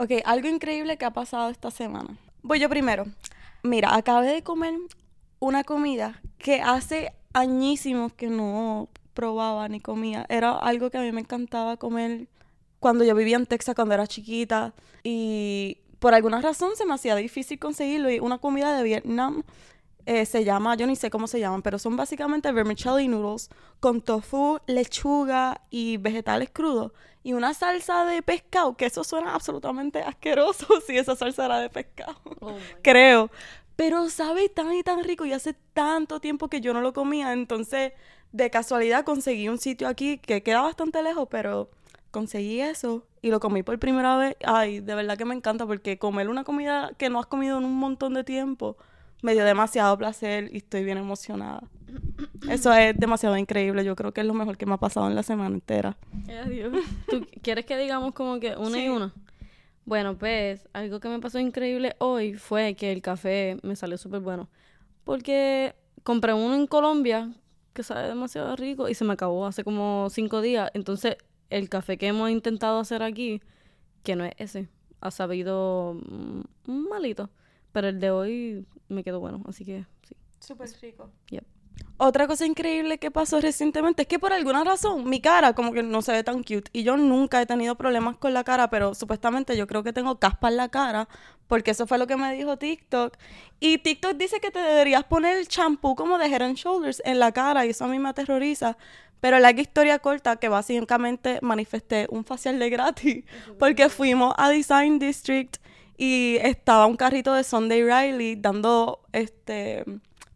Ok, algo increíble que ha pasado esta semana. Voy yo primero. Mira, acabé de comer una comida que hace añísimos que no probaba ni comía. Era algo que a mí me encantaba comer cuando yo vivía en Texas, cuando era chiquita. Y por alguna razón se me hacía difícil conseguirlo. Y una comida de Vietnam eh, se llama, yo ni sé cómo se llaman, pero son básicamente vermicelli noodles con tofu, lechuga y vegetales crudos. Y una salsa de pescado, que eso suena absolutamente asqueroso si esa salsa era de pescado. Oh Creo. Pero sabe tan y tan rico y hace tanto tiempo que yo no lo comía. Entonces, de casualidad conseguí un sitio aquí que queda bastante lejos, pero conseguí eso y lo comí por primera vez. Ay, de verdad que me encanta porque comer una comida que no has comido en un montón de tiempo me dio demasiado placer y estoy bien emocionada. Eso es demasiado increíble. Yo creo que es lo mejor que me ha pasado en la semana entera. ¿Tú quieres que digamos como que una y una? Bueno, pues algo que me pasó increíble hoy fue que el café me salió súper bueno. Porque compré uno en Colombia que sabe demasiado rico y se me acabó hace como cinco días. Entonces, el café que hemos intentado hacer aquí, que no es ese, ha sabido mm, malito. Pero el de hoy me quedó bueno, así que sí. Súper rico. Yep. Otra cosa increíble que pasó recientemente es que por alguna razón mi cara como que no se ve tan cute. Y yo nunca he tenido problemas con la cara, pero supuestamente yo creo que tengo caspa en la cara, porque eso fue lo que me dijo TikTok. Y TikTok dice que te deberías poner el champú como de Head and Shoulders en la cara, y eso a mí me aterroriza. Pero la historia corta que básicamente manifesté un facial de gratis, porque fuimos a Design District y estaba un carrito de Sunday Riley dando este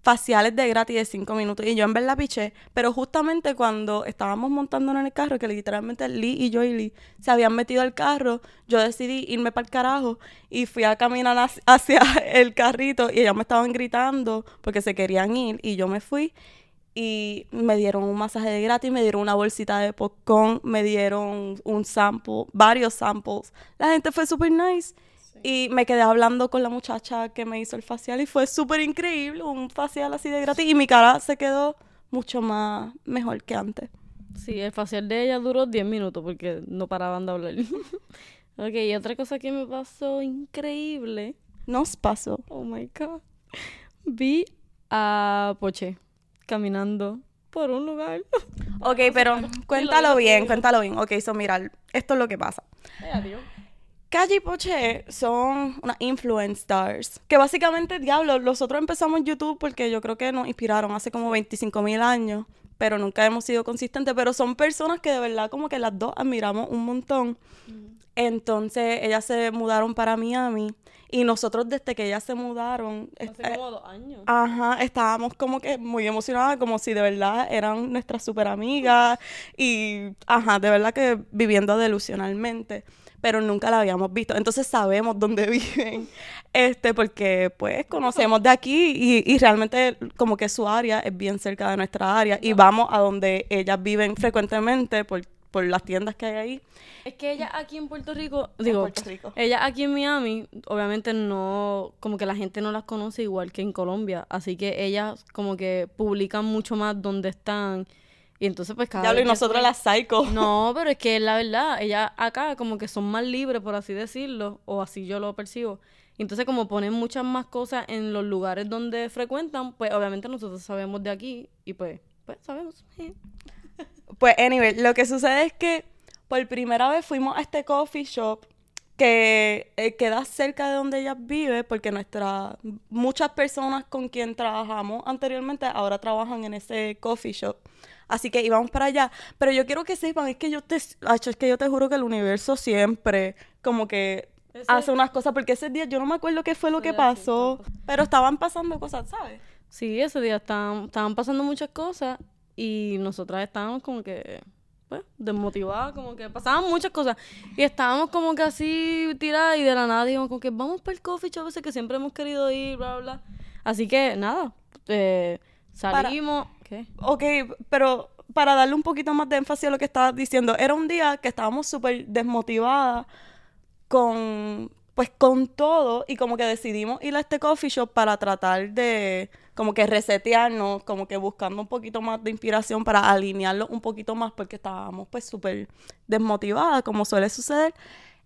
faciales de gratis de 5 minutos y yo en verdad piché, pero justamente cuando estábamos montándonos en el carro, que literalmente Lee y yo y Lee se habían metido al carro, yo decidí irme para el carajo y fui a caminar hacia- el carrito y ellos me estaban gritando porque se querían ir y yo me fui y me dieron un masaje de gratis, me dieron una bolsita de popcorn, me dieron un sample, varios samples. La gente fue súper nice. Y me quedé hablando con la muchacha que me hizo el facial y fue súper increíble, un facial así de gratis. Y mi cara se quedó mucho más mejor que antes. Sí, el facial de ella duró 10 minutos porque no paraban de hablar. ok, y otra cosa que me pasó increíble. Nos pasó. Oh my god. Vi a Poche caminando por un lugar. Ok, pero cuéntalo bien, cuéntalo bien. Ok, so mira, esto es lo que pasa. Calle y Poche son unas influence stars. Que básicamente, diablo, nosotros empezamos YouTube porque yo creo que nos inspiraron hace como 25 mil años. Pero nunca hemos sido consistentes. Pero son personas que de verdad como que las dos admiramos un montón. Entonces, ellas se mudaron para Miami. Y nosotros desde que ellas se mudaron... Hace eh, como dos años. Ajá, estábamos como que muy emocionadas, como si de verdad eran nuestras super amigas y, ajá, de verdad que viviendo delusionalmente, pero nunca la habíamos visto. Entonces sabemos dónde viven, este, porque pues conocemos de aquí y, y realmente como que su área es bien cerca de nuestra área y vamos a donde ellas viven frecuentemente por, por las tiendas que hay ahí. Es que ella aquí en Puerto Rico, digo, Puerto Rico. ella aquí en Miami, obviamente no, como que la gente no las conoce igual que en Colombia, así que ellas como que publican mucho más dónde están y entonces pues cada Diablo, y vez que nosotros las psycho. No, pero es que la verdad, ellas acá como que son más libres, por así decirlo, o así yo lo percibo. Y Entonces, como ponen muchas más cosas en los lugares donde frecuentan, pues obviamente nosotros sabemos de aquí y pues, pues sabemos. Pues, anyway, lo que sucede es que por primera vez fuimos a este coffee shop que eh, queda cerca de donde ella vive, porque nuestras muchas personas con quien trabajamos anteriormente ahora trabajan en ese coffee shop. Así que íbamos para allá. Pero yo quiero que sepan, es que yo te, es que yo te juro que el universo siempre como que Ese- hace unas cosas, porque ese día yo no me acuerdo qué fue lo que pasó, pero estaban pasando cosas, ¿sabes? Sí, ese día estaban, estaban pasando muchas cosas y nosotras estábamos como que, pues, desmotivadas, como que pasaban muchas cosas. Y estábamos como que así tiradas y de la nada dijimos como que vamos para el coffee shop ese que siempre hemos querido ir, bla, bla, bla. Así que, nada, eh, salimos... ¿Qué? Ok, pero para darle un poquito más de énfasis a lo que estabas diciendo, era un día que estábamos súper desmotivadas con, pues con todo y como que decidimos ir a este coffee shop para tratar de como que resetearnos, como que buscando un poquito más de inspiración para alinearlo un poquito más porque estábamos pues súper desmotivadas, como suele suceder.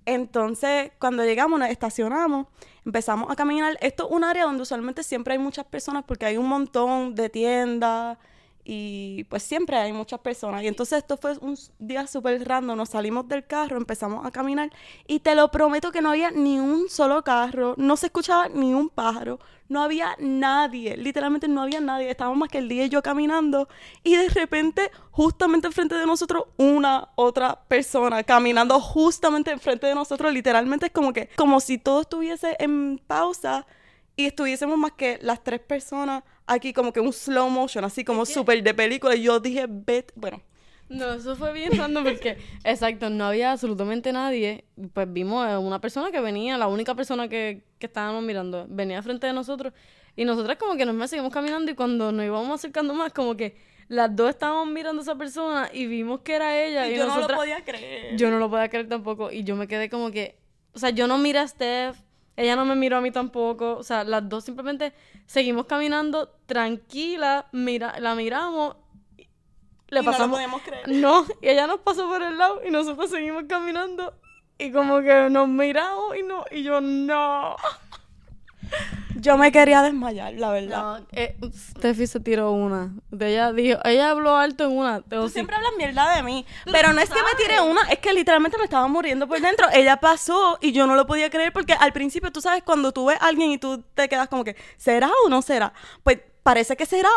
Entonces, cuando llegamos, nos estacionamos, empezamos a caminar. Esto es un área donde usualmente siempre hay muchas personas porque hay un montón de tiendas y pues siempre hay muchas personas. Y entonces esto fue un día súper random, nos salimos del carro, empezamos a caminar y te lo prometo que no había ni un solo carro, no se escuchaba ni un pájaro, no había nadie, literalmente no había nadie, estábamos más que el día y yo caminando y de repente justamente enfrente de nosotros una otra persona caminando justamente enfrente de nosotros, literalmente es como que como si todo estuviese en pausa y estuviésemos más que las tres personas aquí como que un slow motion, así como súper de película. Y yo dije, bet, bueno. No, eso fue bien random porque, exacto, no había absolutamente nadie. Pues vimos una persona que venía, la única persona que, que estábamos mirando, venía frente de nosotros. Y nosotras como que nos seguimos caminando y cuando nos íbamos acercando más, como que las dos estábamos mirando a esa persona y vimos que era ella. Y, yo no lo podía creer. Yo no lo podía creer tampoco. Y yo me quedé como que, o sea, yo no miré a Steph, ella no me miró a mí tampoco. O sea, las dos simplemente seguimos caminando tranquila, mira, la miramos. Le pasamos. No podíamos creer. No, y ella nos pasó por el lado y nosotros seguimos caminando. Y como que nos miramos y no, y yo no. Yo me quería desmayar, la verdad. No, eh, Steffi se tiró una. De ella dijo, ella habló alto en una. Tú siempre hablas mierda de mí. Pero no es que me tiré una, es que literalmente me estaba muriendo por dentro. Ella pasó y yo no lo podía creer porque al principio, tú sabes, cuando tú ves a alguien y tú te quedas como que, ¿será o no será? Pues parece que será.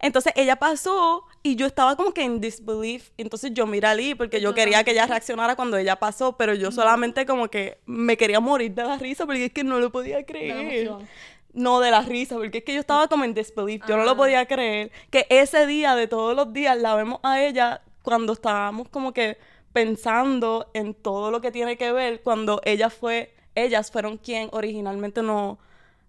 Entonces ella pasó y yo estaba como que en disbelief. Entonces yo miré a Lee porque yo quería que ella reaccionara cuando ella pasó, pero yo solamente como que me quería morir de la risa porque es que no lo podía creer. No, de la risa, porque es que yo estaba como en disbelief. Yo no lo podía creer. Que ese día de todos los días la vemos a ella cuando estábamos como que pensando en todo lo que tiene que ver, cuando ella fue, ellas fueron quien originalmente no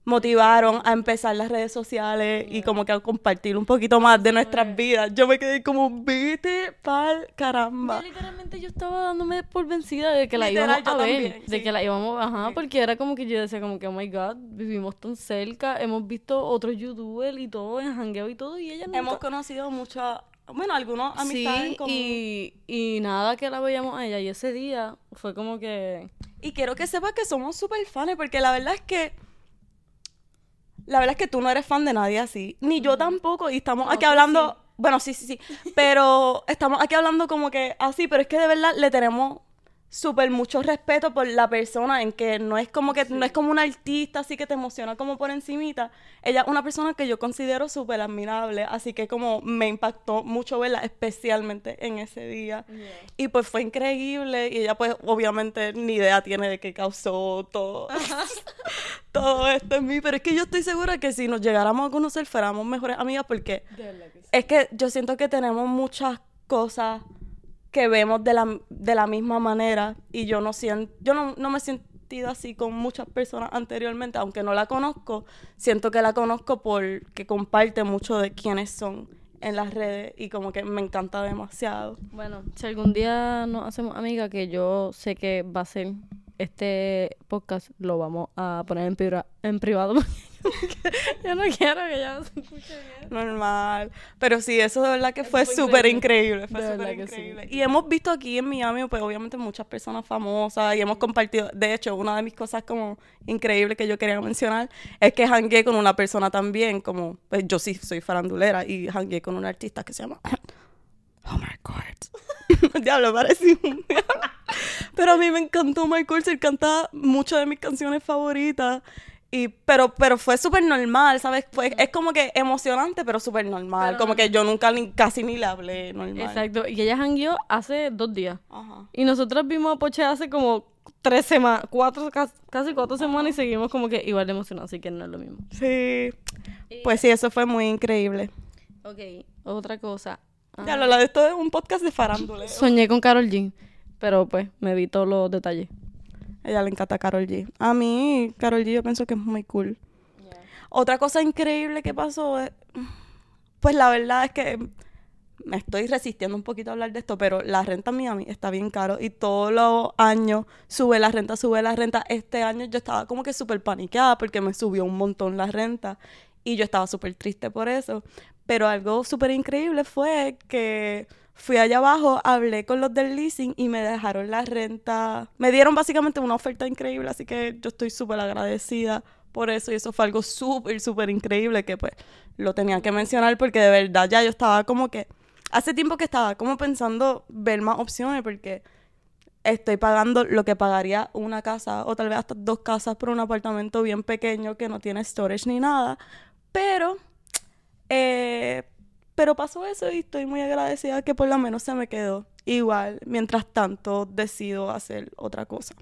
motivaron a empezar las redes sociales y como que a compartir un poquito más de nuestras vidas. Yo me quedé como, vete pal caramba. literalmente yo estaba dándome por vencida de que la íbamos a ver, de que la íbamos, ajá, porque era como que yo decía como que, oh my god, vivimos tan cerca, hemos visto otros youtubers y todo, en hangueo y todo, y ella no Hemos conocido muchas, bueno, algunos amistades en común. Y, y nada que la veíamos a ella, y ese día fue como que... Y quiero que sepas que somos súper fans, porque la verdad es que la verdad es que tú no eres fan de nadie así, ni yo tampoco, y estamos aquí hablando, bueno, sí, sí, sí, pero estamos aquí hablando como que así, pero es que de verdad le tenemos súper mucho respeto por la persona en que no es como que no es como una artista así que te emociona como por encimita. Ella es una persona que yo considero súper admirable así que como me impactó mucho verla especialmente en ese día. Y pues fue increíble y ella pues obviamente ni idea tiene de qué causó todo todo esto en mí pero es que yo estoy segura que si nos llegáramos a conocer fuéramos mejores amigas porque es que yo siento que tenemos muchas cosas que vemos de la, de la misma manera y yo no siento, yo no, no me he sentido así con muchas personas anteriormente, aunque no la conozco, siento que la conozco porque comparte mucho de quiénes son en las redes y como que me encanta demasiado. Bueno, si algún día nos hacemos amiga, que yo sé que va a ser este podcast, lo vamos a poner en, en privado. yo no quiero que ya se escuche bien. Normal. Pero sí, eso de verdad que fue súper increíble. Fue súper increíble. Y hemos visto aquí en Miami, pues obviamente muchas personas famosas y hemos compartido. De hecho, una de mis cosas como increíbles que yo quería mencionar es que hangué con una persona también, como, pues yo sí soy farandulera y hangué con un artista que se llama Homer Court. Diablo, parece un Pero a mí me encantó Michael, se canta muchas de mis canciones favoritas. Y, pero, pero fue súper normal, ¿sabes? Fue, es como que emocionante, pero súper normal. como que yo nunca ni, casi ni le hablé normal. Exacto. Y ella hangueó hace dos días. Ajá. Y nosotros vimos a Poche hace como tres semanas, cuatro, casi cuatro semanas y seguimos como que igual de emocionados, así que no es lo mismo. Sí. Pues sí, eso fue muy increíble. Ok, otra cosa. Ya, lo, de esto es un podcast de farándula. Soñé con Carol G, pero pues me vi todos los detalles. A ella le encanta Carol G. A mí, Carol G yo pienso que es muy cool. Otra cosa increíble que pasó es, pues la verdad es que me estoy resistiendo un poquito a hablar de esto, pero la renta en Miami está bien caro y todos los años sube la renta, sube la renta. Este año yo estaba como que súper paniqueada porque me subió un montón la renta Y yo estaba súper triste por eso. Pero algo súper increíble fue que fui allá abajo, hablé con los del leasing y me dejaron la renta. Me dieron básicamente una oferta increíble, así que yo estoy súper agradecida por eso. Y eso fue algo súper, súper increíble que pues lo tenía que mencionar porque de verdad ya yo estaba como que... Hace tiempo que estaba como pensando ver más opciones porque estoy pagando lo que pagaría una casa o tal vez hasta dos casas por un apartamento bien pequeño que no tiene storage ni nada. Pero, eh, pero pasó eso y estoy muy agradecida que por lo menos se me quedó. Igual, mientras tanto, decido hacer otra cosa.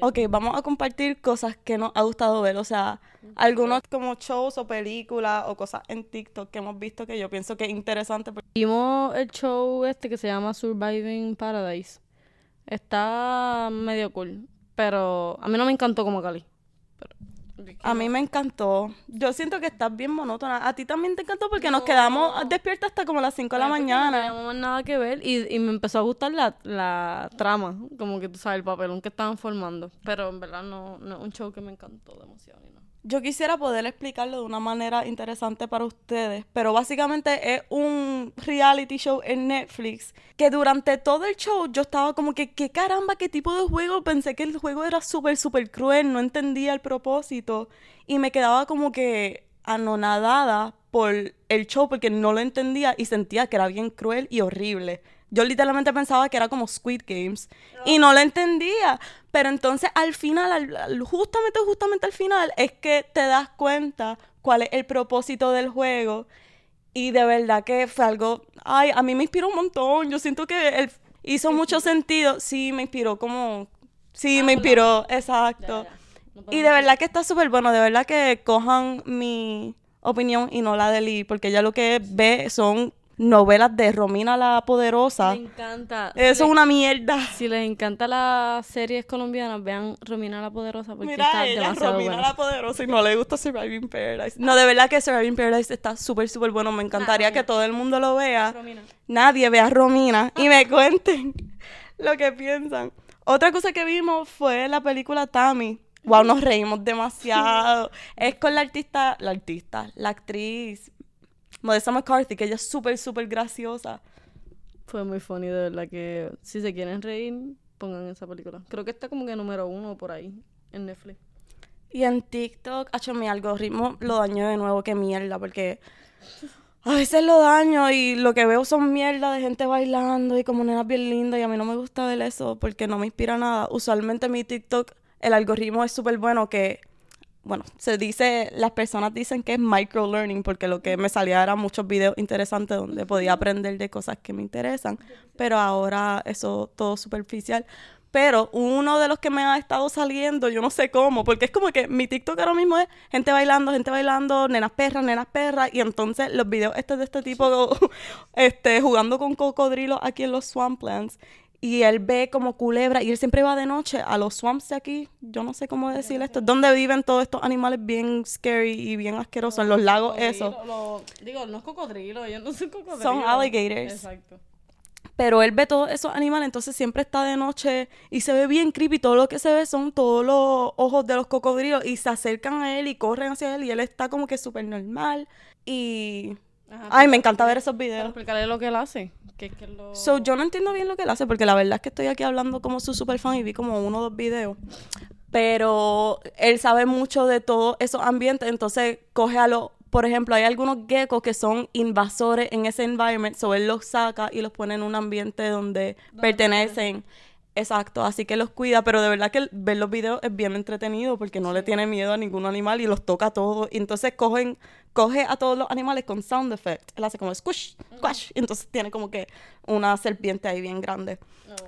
Ok, vamos a compartir cosas que nos ha gustado ver. O sea, algunos como shows o películas o cosas en TikTok que hemos visto que yo pienso que es interesante. Vimos el show este que se llama Surviving Paradise. Está medio cool. Pero a mí no me encantó como Cali. A mí me encantó. Yo siento que estás bien monótona. A ti también te encantó porque nos quedamos despiertas hasta como las 5 de la mañana. No teníamos nada que ver y, y me empezó a gustar la, la trama, como que tú sabes, el papelón que estaban formando. Pero en verdad no, no es un show que me encantó demasiado. Ni nada. Yo quisiera poder explicarlo de una manera interesante para ustedes, pero básicamente es un reality show en Netflix que durante todo el show yo estaba como que, ¿qué caramba, qué tipo de juego? Pensé que el juego era súper, súper cruel, no entendía el propósito y me quedaba como que anonadada por el show porque no lo entendía y sentía que era bien cruel y horrible. Yo literalmente pensaba que era como Squid Games y no lo entendía. Pero entonces al final, justamente, justamente al final, es que te das cuenta cuál es el propósito del juego. Y de verdad que fue algo, ay, a mí me inspiró un montón. Yo siento que él hizo mucho sentido. Sí, me inspiró como, sí, me inspiró, exacto. y de verdad que está súper bueno. De verdad que cojan mi opinión y no la de Lee, porque ella lo que ve son novelas de Romina la Poderosa. Me encanta. Eso es una mierda. Si les encanta las series colombianas, vean Romina la Poderosa porque Mira está ella, demasiado Romina buena. la Poderosa y no le gusta Surviving Paradise. No, de verdad que Surviving Paradise está súper, súper bueno. Me encantaría que todo el mundo lo vea. Romina. Nadie vea a Romina y me cuenten lo que piensan. Otra cosa que vimos fue la película Tammy. Wow, nos reímos demasiado. es con la artista, la artista, la actriz Modesta McCarthy, que ella es súper, súper graciosa. Fue muy funny, de verdad que si se quieren reír, pongan esa película. Creo que está como que número uno por ahí en Netflix. Y en TikTok, hecho mi algoritmo lo daño de nuevo, que mierda, porque a veces lo daño y lo que veo son mierda de gente bailando y como nenas bien lindas y a mí no me gusta ver eso porque no me inspira nada. Usualmente mi TikTok, el algoritmo es súper bueno que bueno, se dice, las personas dicen que es micro learning porque lo que me salía eran muchos videos interesantes donde podía aprender de cosas que me interesan, pero ahora eso todo superficial. Pero uno de los que me ha estado saliendo, yo no sé cómo, porque es como que mi TikTok ahora mismo es gente bailando, gente bailando, nenas perras, nenas perras, y entonces los videos estos de este tipo, este, jugando con cocodrilos aquí en los swamplands, y él ve como culebra y él siempre va de noche a los swamps de aquí, yo no sé cómo decir esto, donde viven todos estos animales bien scary y bien asquerosos, en los lagos, eso. digo, no es cocodrilo, ellos no son cocodrilos. Son alligators. Exacto. Pero él ve todos esos animales, entonces siempre está de noche y se ve bien creepy. Todo lo que se ve son todos los ojos de los cocodrilos y se acercan a él y corren hacia él y él está como que súper normal. Y... Ajá, Ay, me encanta ver esos Para videos. explicarle lo que él hace. Que es que lo... So, yo no entiendo bien lo que él hace, porque la verdad es que estoy aquí hablando como su super fan y vi como uno o dos videos. Pero él sabe mucho de todos esos ambientes, entonces coge a los, por ejemplo, hay algunos geckos que son invasores en ese environment, so él los saca y los pone en un ambiente donde pertenecen. Exacto, así que los cuida, pero de verdad que el- ver los videos es bien entretenido porque no le tiene miedo a ningún animal y los toca a todos. Y entonces cogen, coge a todos los animales con sound effect. Él hace como squish, squash. Y entonces tiene como que una serpiente ahí bien grande.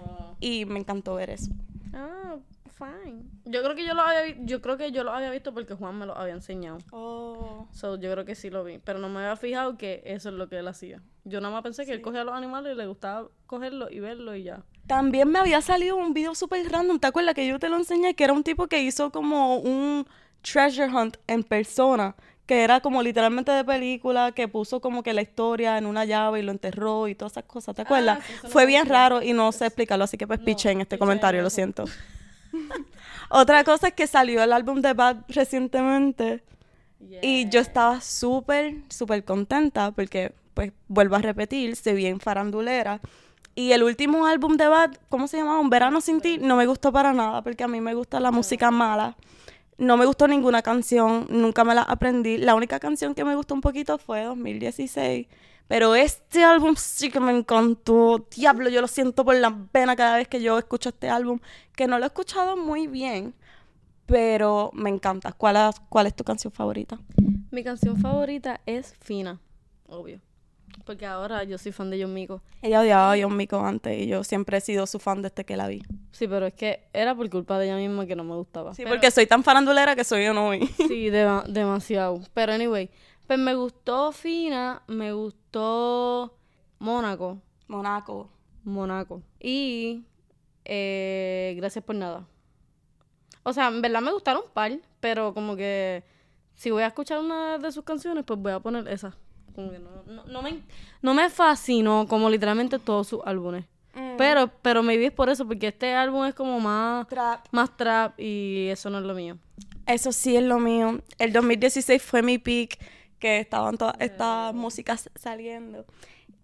Oh. Y me encantó ver eso. Ah, fine. Yo creo que yo lo había yo creo que yo lo había visto porque Juan me lo había enseñado. Oh. So, yo creo que sí lo vi, pero no me había fijado que eso es lo que él hacía. Yo nada más pensé que él cogía a los animales y le gustaba cogerlos y verlos y ya. También me había salido un video súper random. ¿Te acuerdas que yo te lo enseñé? Que era un tipo que hizo como un treasure hunt en persona. Que era como literalmente de película, que puso como que la historia en una llave y lo enterró y todas esas cosas. ¿Te acuerdas? sí, lo Fue bien raro y no sé explicarlo, así que pues piché en este comentario, en lo siento. Otra cosa es que salió el álbum de Bad recientemente. Y yo estaba súper, súper contenta porque, pues, vuelvo a repetir, se bien farandulera. Y el último álbum de Bad, ¿cómo se llamaba? Un verano sin ti, no me gustó para nada porque a mí me gusta la música mala. No me gustó ninguna canción, nunca me la aprendí. La única canción que me gustó un poquito fue 2016. Pero este álbum sí que me encantó. Diablo, yo lo siento por la pena cada vez que yo escucho este álbum, que no lo he escuchado muy bien, pero me encanta. ¿Cuál es, cuál es tu canción favorita? Mi canción favorita es Fina, obvio. Porque ahora yo soy fan de John Mico. Ella odiaba a John Mico antes y yo siempre he sido su fan desde que la vi. Sí, pero es que era por culpa de ella misma que no me gustaba. Sí, Pero- porque soy tan farandulera que soy yo no hoy. Sí, dema- demasiado. Pero anyway, pues me gustó Fina, me gustó Mónaco, Monaco. Monaco. Y eh, Gracias por nada. O sea, en verdad me gustaron un par, pero como que si voy a escuchar una de sus canciones, pues voy a poner esa. Como que no, no, no me, no me fascinó como literalmente todos sus álbumes. Pero, pero maybe es por eso, porque este álbum es como más, Trap. más trap y eso no es lo mío. Eso sí es lo mío. El 2016 fue mi peak, que estaban todas estas músicas saliendo.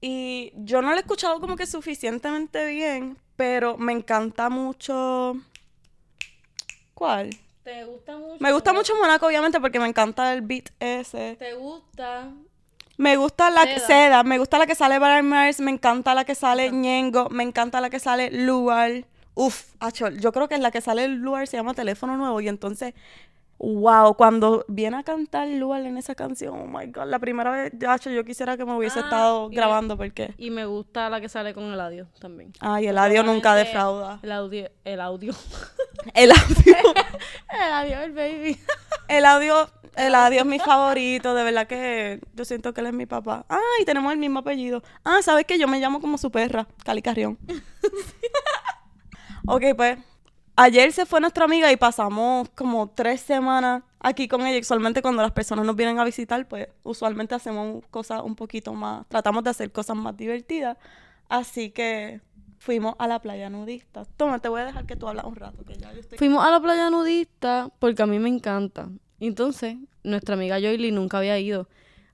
Y yo no lo he escuchado como que suficientemente bien, pero me encanta mucho... ¿Cuál? ¿Te gusta mucho? Me gusta mucho Monaco, obviamente, porque me encanta el beat ese. ¿Te gusta? Me gusta la que Seda. Me gusta la que sale Brian Myers, me encanta la que sale Ñengo, me encanta la que sale Luar. Uf, acho, yo creo que la que sale Luar se llama Teléfono Nuevo y entonces, wow, cuando viene a cantar Luar en esa canción, oh my god, la primera vez, acho, yo quisiera que me hubiese Ah, estado y- grabando porque, Y me gusta la que sale con el audio también. ay, el audio nunca defrauda. El audio, el audio. El audio, el audio, el baby. el audio, el audio es mi favorito, de verdad que yo siento que él es mi papá. Ah, y tenemos el mismo apellido. Ah, ¿sabes que Yo me llamo como su perra, Cali Carrión. Ok, pues ayer se fue nuestra amiga y pasamos como tres semanas aquí con ella. Usualmente cuando las personas nos vienen a visitar, pues usualmente hacemos cosas un poquito más, tratamos de hacer cosas más divertidas. Así que fuimos a la playa nudista. Toma, te voy a dejar que tú hablas un rato, que ya yo estoy... Fuimos a la playa nudista porque a mí me encanta. Entonces, nuestra amiga Joyly nunca había ido.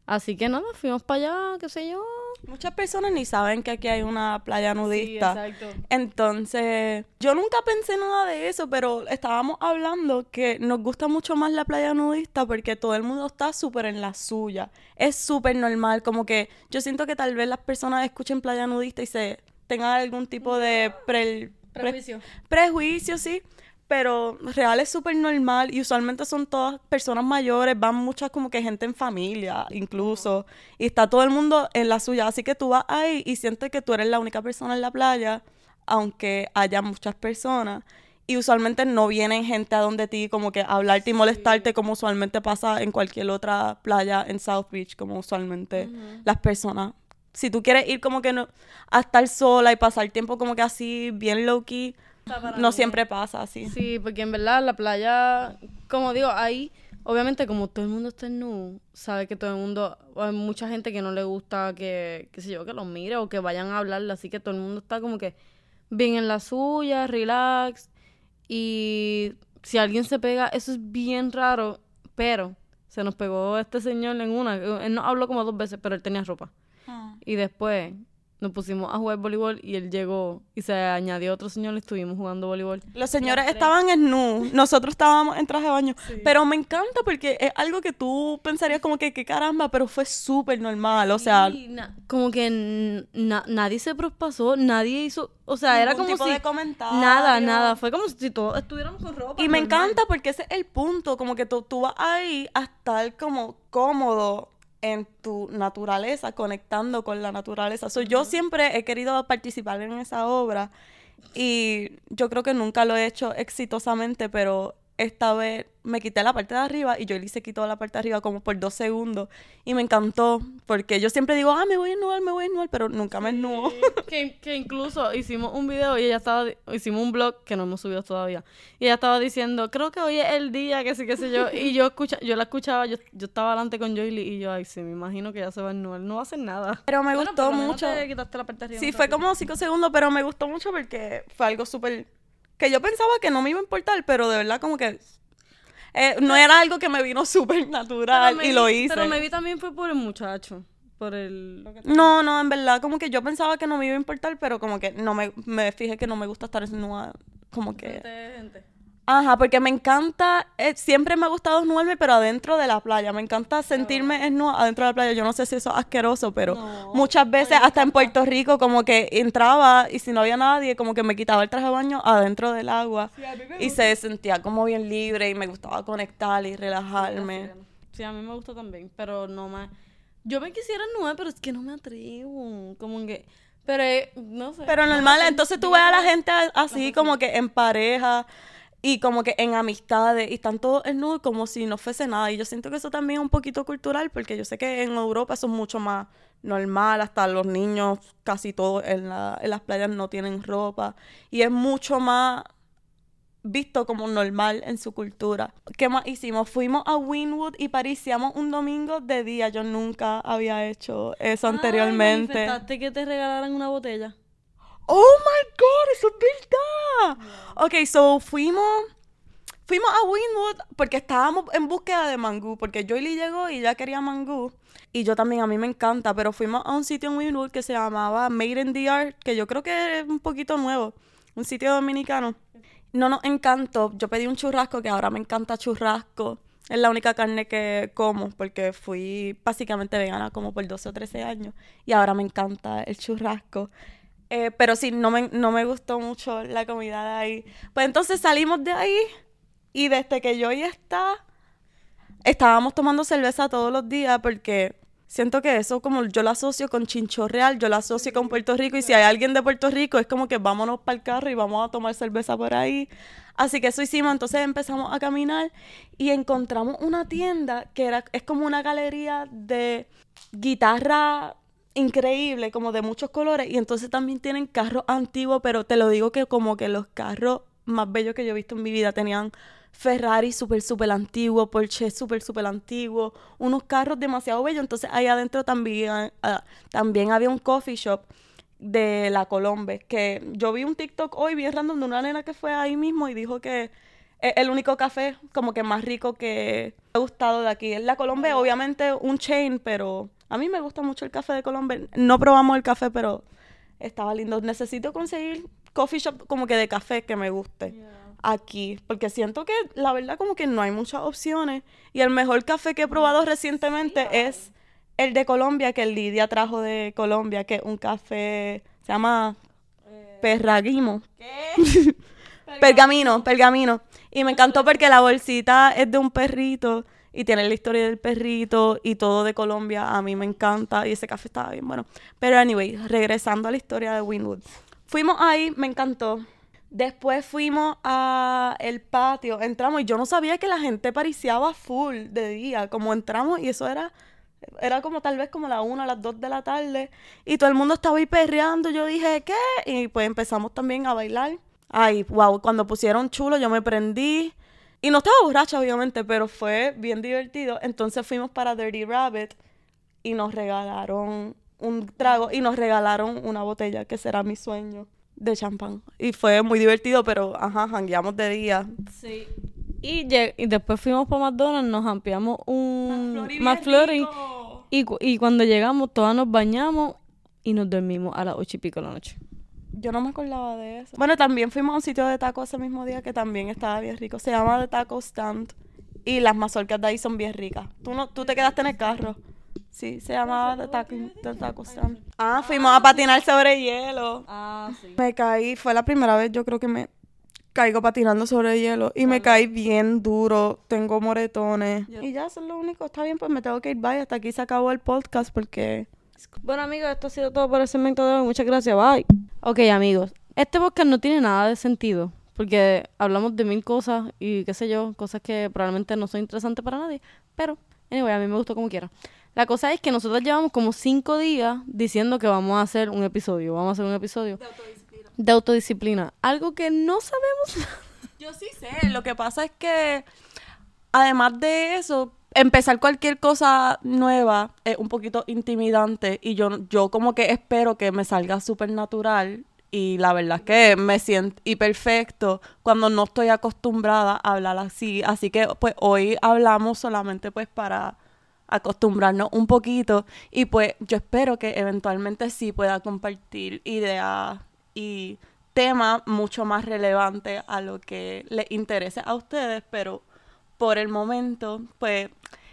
Así que nada, fuimos para allá, qué sé yo. Muchas personas ni saben que aquí hay una playa nudista. Sí, exacto. Entonces, yo nunca pensé nada de eso, pero estábamos hablando que nos gusta mucho más la playa nudista porque todo el mundo está súper en la suya. Es súper normal, como que yo siento que tal vez las personas escuchen playa nudista y se tengan algún tipo de pre- pre- Prejuicio. prejuicio, sí. Pero real es súper normal y usualmente son todas personas mayores, van muchas como que gente en familia incluso, y está todo el mundo en la suya, así que tú vas ahí y sientes que tú eres la única persona en la playa, aunque haya muchas personas. Y usualmente no vienen gente a donde ti como que a hablarte y molestarte como usualmente pasa en cualquier otra playa en South Beach, como usualmente las personas. Si tú quieres ir como que no, a estar sola y pasar tiempo como que así, bien low key, no siempre pasa así. Sí, porque en verdad la playa, como digo, ahí, obviamente como todo el mundo está en nu, sabe que todo el mundo, hay mucha gente que no le gusta que, qué sé yo, que los mire o que vayan a hablarle, así que todo el mundo está como que bien en la suya, relax, y si alguien se pega, eso es bien raro, pero se nos pegó este señor en una, él nos habló como dos veces, pero él tenía ropa. Y después nos pusimos a jugar voleibol y él llegó y se añadió otro señor y estuvimos jugando voleibol. Los señores estaban en nu, nosotros estábamos en traje de baño. Pero me encanta porque es algo que tú pensarías como que, qué caramba, pero fue súper normal. O sea, Sí, na- como que na- nadie se prospasó, nadie hizo, o sea, era como tipo si de comentario. nada, nada, fue como si todos estuviéramos con ropa. Y me encanta porque ese es el punto, como que tú, tú vas ahí a estar como cómodo en tu naturaleza, conectando con la naturaleza. So, Yo siempre he querido participar en esa obra y yo creo que nunca lo he hecho exitosamente, pero esta vez me quité la parte de arriba y Joely se quitó la parte de arriba como por dos segundos y me encantó porque yo siempre digo, ah, me voy a ennuar, me voy a ennuar, pero nunca me ennuo. que, que incluso hicimos un video y ella estaba, hicimos un blog que no hemos subido todavía. Y ella estaba diciendo, creo que hoy es el día, que sí, qué sé yo. Y yo escucha, yo la escuchaba, yo, yo estaba delante con Joyly y yo, ay, sí, me imagino que ya se va a ennuar, no va a hacer nada. Pero me Bueno, gustó mucho. te quitaste la parte de arriba Sí, fue como cinco segundos, pero me gustó mucho porque fue algo súper... Que yo pensaba que no me iba a importar, pero de verdad como que... Eh, no era algo que me vino súper natural y lo hice. Pero maybe también fue por el muchacho. Por el... lo que te- No, no, en verdad, como que yo pensaba que no me iba a importar, pero como que no me, me fijé que no me gusta estar desnuda, como que... Gente. Ajá, porque me encanta, eh, siempre me ha gustado desnudarme, pero adentro de la playa. Me encanta sentirme desnuda adentro de la playa. Yo no sé si eso es asqueroso, pero No, muchas veces, hasta en Puerto Rico, como que entraba y si no había nadie, como que me quitaba el traje de baño adentro del agua. y se sentía como bien libre y me gustaba conectar y relajarme. Sí, a mí me gusta también, pero no más. Yo me quisiera nueva, pero es que no me atrevo. Como que. Pero eh, no sé. Pero No normal, entonces tú ves a la gente así como que en pareja y como que en amistades y están todos desnudos como si no fuese nada. Y yo siento que eso también es un poquito cultural porque yo sé que en Europa eso es mucho más normal, hasta los niños casi todos en, la- en las playas no tienen ropa y es mucho más visto como normal en su cultura. ¿Qué más hicimos? Fuimos a Winwood y pariciamos un domingo de día. Yo nunca había hecho eso Ay, anteriormente. manifestaste que te regalaran una botella. Oh my god, eso es verdad. Ok, so fuimos. Fuimos a Winwood porque estábamos en búsqueda de mangú. Porque Joyly llegó y ya quería mangú. Y yo también, a mí me encanta. Pero fuimos a un sitio en Winwood que se llamaba Made in the Art. Que yo creo que es un poquito nuevo. Un sitio dominicano. No nos encantó. Yo pedí un churrasco que ahora me encanta churrasco. Es la única carne que como porque fui básicamente vegana como por 12 o 13 años. Y ahora me encanta el churrasco. Eh, pero sí, no me, no me gustó mucho la comida de ahí. Pues entonces salimos de ahí y desde que yo ya está, estábamos tomando cerveza todos los días porque siento que eso como yo lo asocio con Chincho Real, yo lo asocio con Puerto Rico y si hay alguien de Puerto Rico es como que vámonos para el carro y vamos a tomar cerveza por ahí. Así que eso hicimos, entonces empezamos a caminar y encontramos una tienda que era, es como una galería de guitarra increíble, como de muchos colores, y entonces también tienen carros antiguos, pero te lo digo que como que los carros más bellos que yo he visto en mi vida tenían Ferrari súper, súper antiguo, Porsche súper, súper antiguo, unos carros demasiado bellos, entonces ahí adentro también, ah, también había un coffee shop de la Colombe, que yo vi un TikTok hoy bien random de una nena que fue ahí mismo y dijo que es el único café como que más rico que me ha gustado de aquí. Es la Colombe, obviamente un chain, pero a mí me gusta mucho el café de Colombe. No probamos el café, pero estaba lindo. Necesito conseguir coffee shop como que de café que me guste aquí, porque siento que la verdad como que no hay muchas opciones y el mejor café que he probado recientemente es el de Colombia que Lidia trajo de Colombia, que es un café se llama Perraguimo. Pergamino, pergamino. Y me encantó porque la bolsita es de un perrito y tiene la historia del perrito y todo de Colombia. A mí me encanta y ese café estaba bien bueno. Pero anyway, regresando a la historia de Winwood. Fuimos ahí, me encantó. Después fuimos a el patio, entramos y yo no sabía que la gente pariciaba full de día, como entramos y eso era era como tal vez como la una, las dos de la tarde y todo el mundo estaba ahí perreando, yo dije, ¿qué? Y pues empezamos también a bailar. Ay, wow, cuando pusieron chulo yo me prendí y no estaba borracha obviamente, pero fue bien divertido. Entonces fuimos para Dirty Rabbit y nos regalaron un trago y nos regalaron una botella que será mi sueño de champán. Y fue muy divertido, pero ajá, jangueamos de día. Sí. Y, lleg- y después fuimos para McDonald's, nos ampliamos un McFlurry. Y, cu- y cuando llegamos, todas nos bañamos y nos dormimos a las ocho y pico de la noche. Yo no me acordaba de eso. Bueno, también fuimos a un sitio de tacos ese mismo día que también estaba bien rico. Se llama The Taco Stand. Y las mazorcas de ahí son bien ricas. Tú, no, tú te quedaste en el carro. Sí, se llamaba The Taco, The Taco Stand. Ah, fuimos a patinar sobre hielo. Ah, sí. Me caí, fue la primera vez yo creo que me caigo patinando sobre hielo. Y me caí bien duro, tengo moretones. Y ya, eso es lo único. Está bien, pues me tengo que ir. Bye, hasta aquí se acabó el podcast porque... Bueno, amigos, esto ha sido todo por el segmento de hoy. Muchas gracias. Bye. Ok, amigos. Este podcast no tiene nada de sentido. Porque hablamos de mil cosas y qué sé yo, cosas que probablemente no son interesantes para nadie. Pero, anyway, a mí me gustó como quiera. La cosa es que nosotros llevamos como cinco días diciendo que vamos a hacer un episodio. Vamos a hacer un episodio de autodisciplina. Algo que no sabemos. Yo sí sé, lo que pasa es que además de eso, empezar cualquier cosa nueva es un poquito intimidante y yo, yo como que espero que me salga súper natural Y la verdad es que me siento y perfecto cuando no estoy acostumbrada a hablar así. Así que pues hoy hablamos solamente pues para acostumbrarnos un poquito y pues yo espero que eventualmente sí pueda compartir ideas y temas mucho más relevantes a lo que les interese a ustedes, pero por el momento pues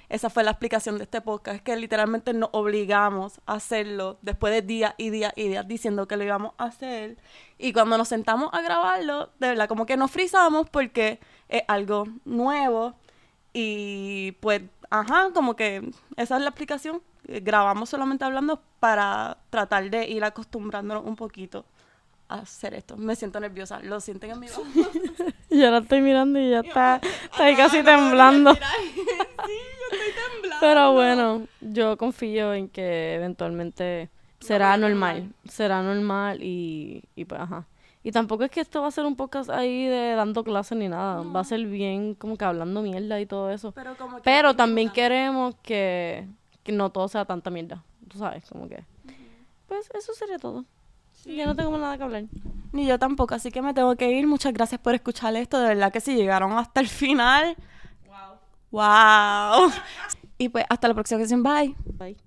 esa fue la explicación de este podcast, que literalmente nos obligamos a hacerlo después de días y días y días diciendo que lo íbamos a hacer. Y cuando nos sentamos a grabarlo, de verdad, como que nos frizamos porque es algo nuevo. Y pues, ajá, como que esa es la explicación. Grabamos solamente hablando para tratar de ir acostumbrándonos un poquito hacer esto. Me siento nerviosa. ¿Lo sienten en mi voz? Yo la estoy mirando y ya está, está ahí casi temblando. sí, yo estoy temblando. Pero bueno, yo confío en que eventualmente será normal. Será normal y, y pues ajá. Y tampoco es que esto va a ser un podcast ahí de dando clases ni nada. Va a ser bien como que hablando mierda y todo eso. Pero, como que Pero también queremos que, que no todo sea tanta mierda. Tú sabes, como que. Pues eso sería todo. Ya no tengo más nada que hablar. Ni yo tampoco, así que me tengo que ir. Muchas gracias por escuchar esto. De verdad que si llegaron hasta el final. Wow. Wow. y pues hasta la próxima ocasión. Bye. Bye.